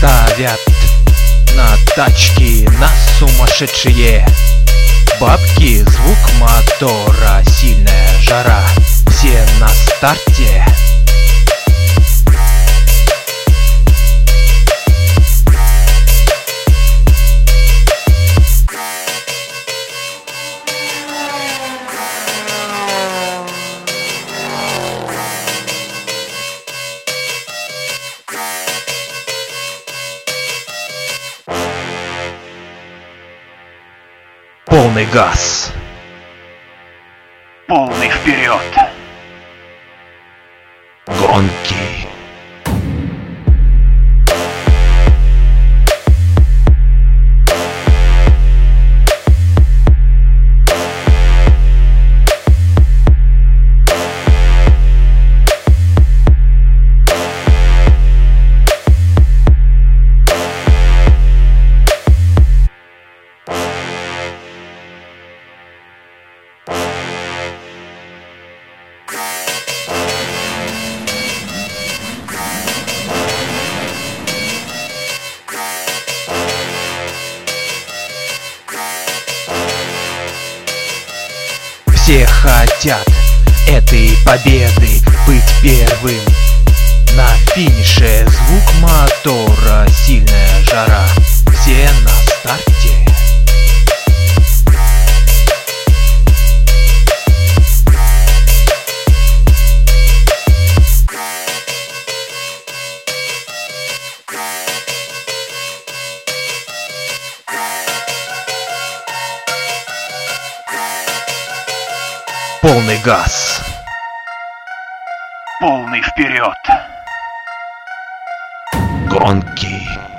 давят На тачки, на сумасшедшие. Бабки, звук мотора, сильная жара. Все на старте Полный газ. Полный вперед. Гонки. Все хотят этой победы быть первым. На финише звук мотора, сильная Полный газ. Полный вперед. Гонки.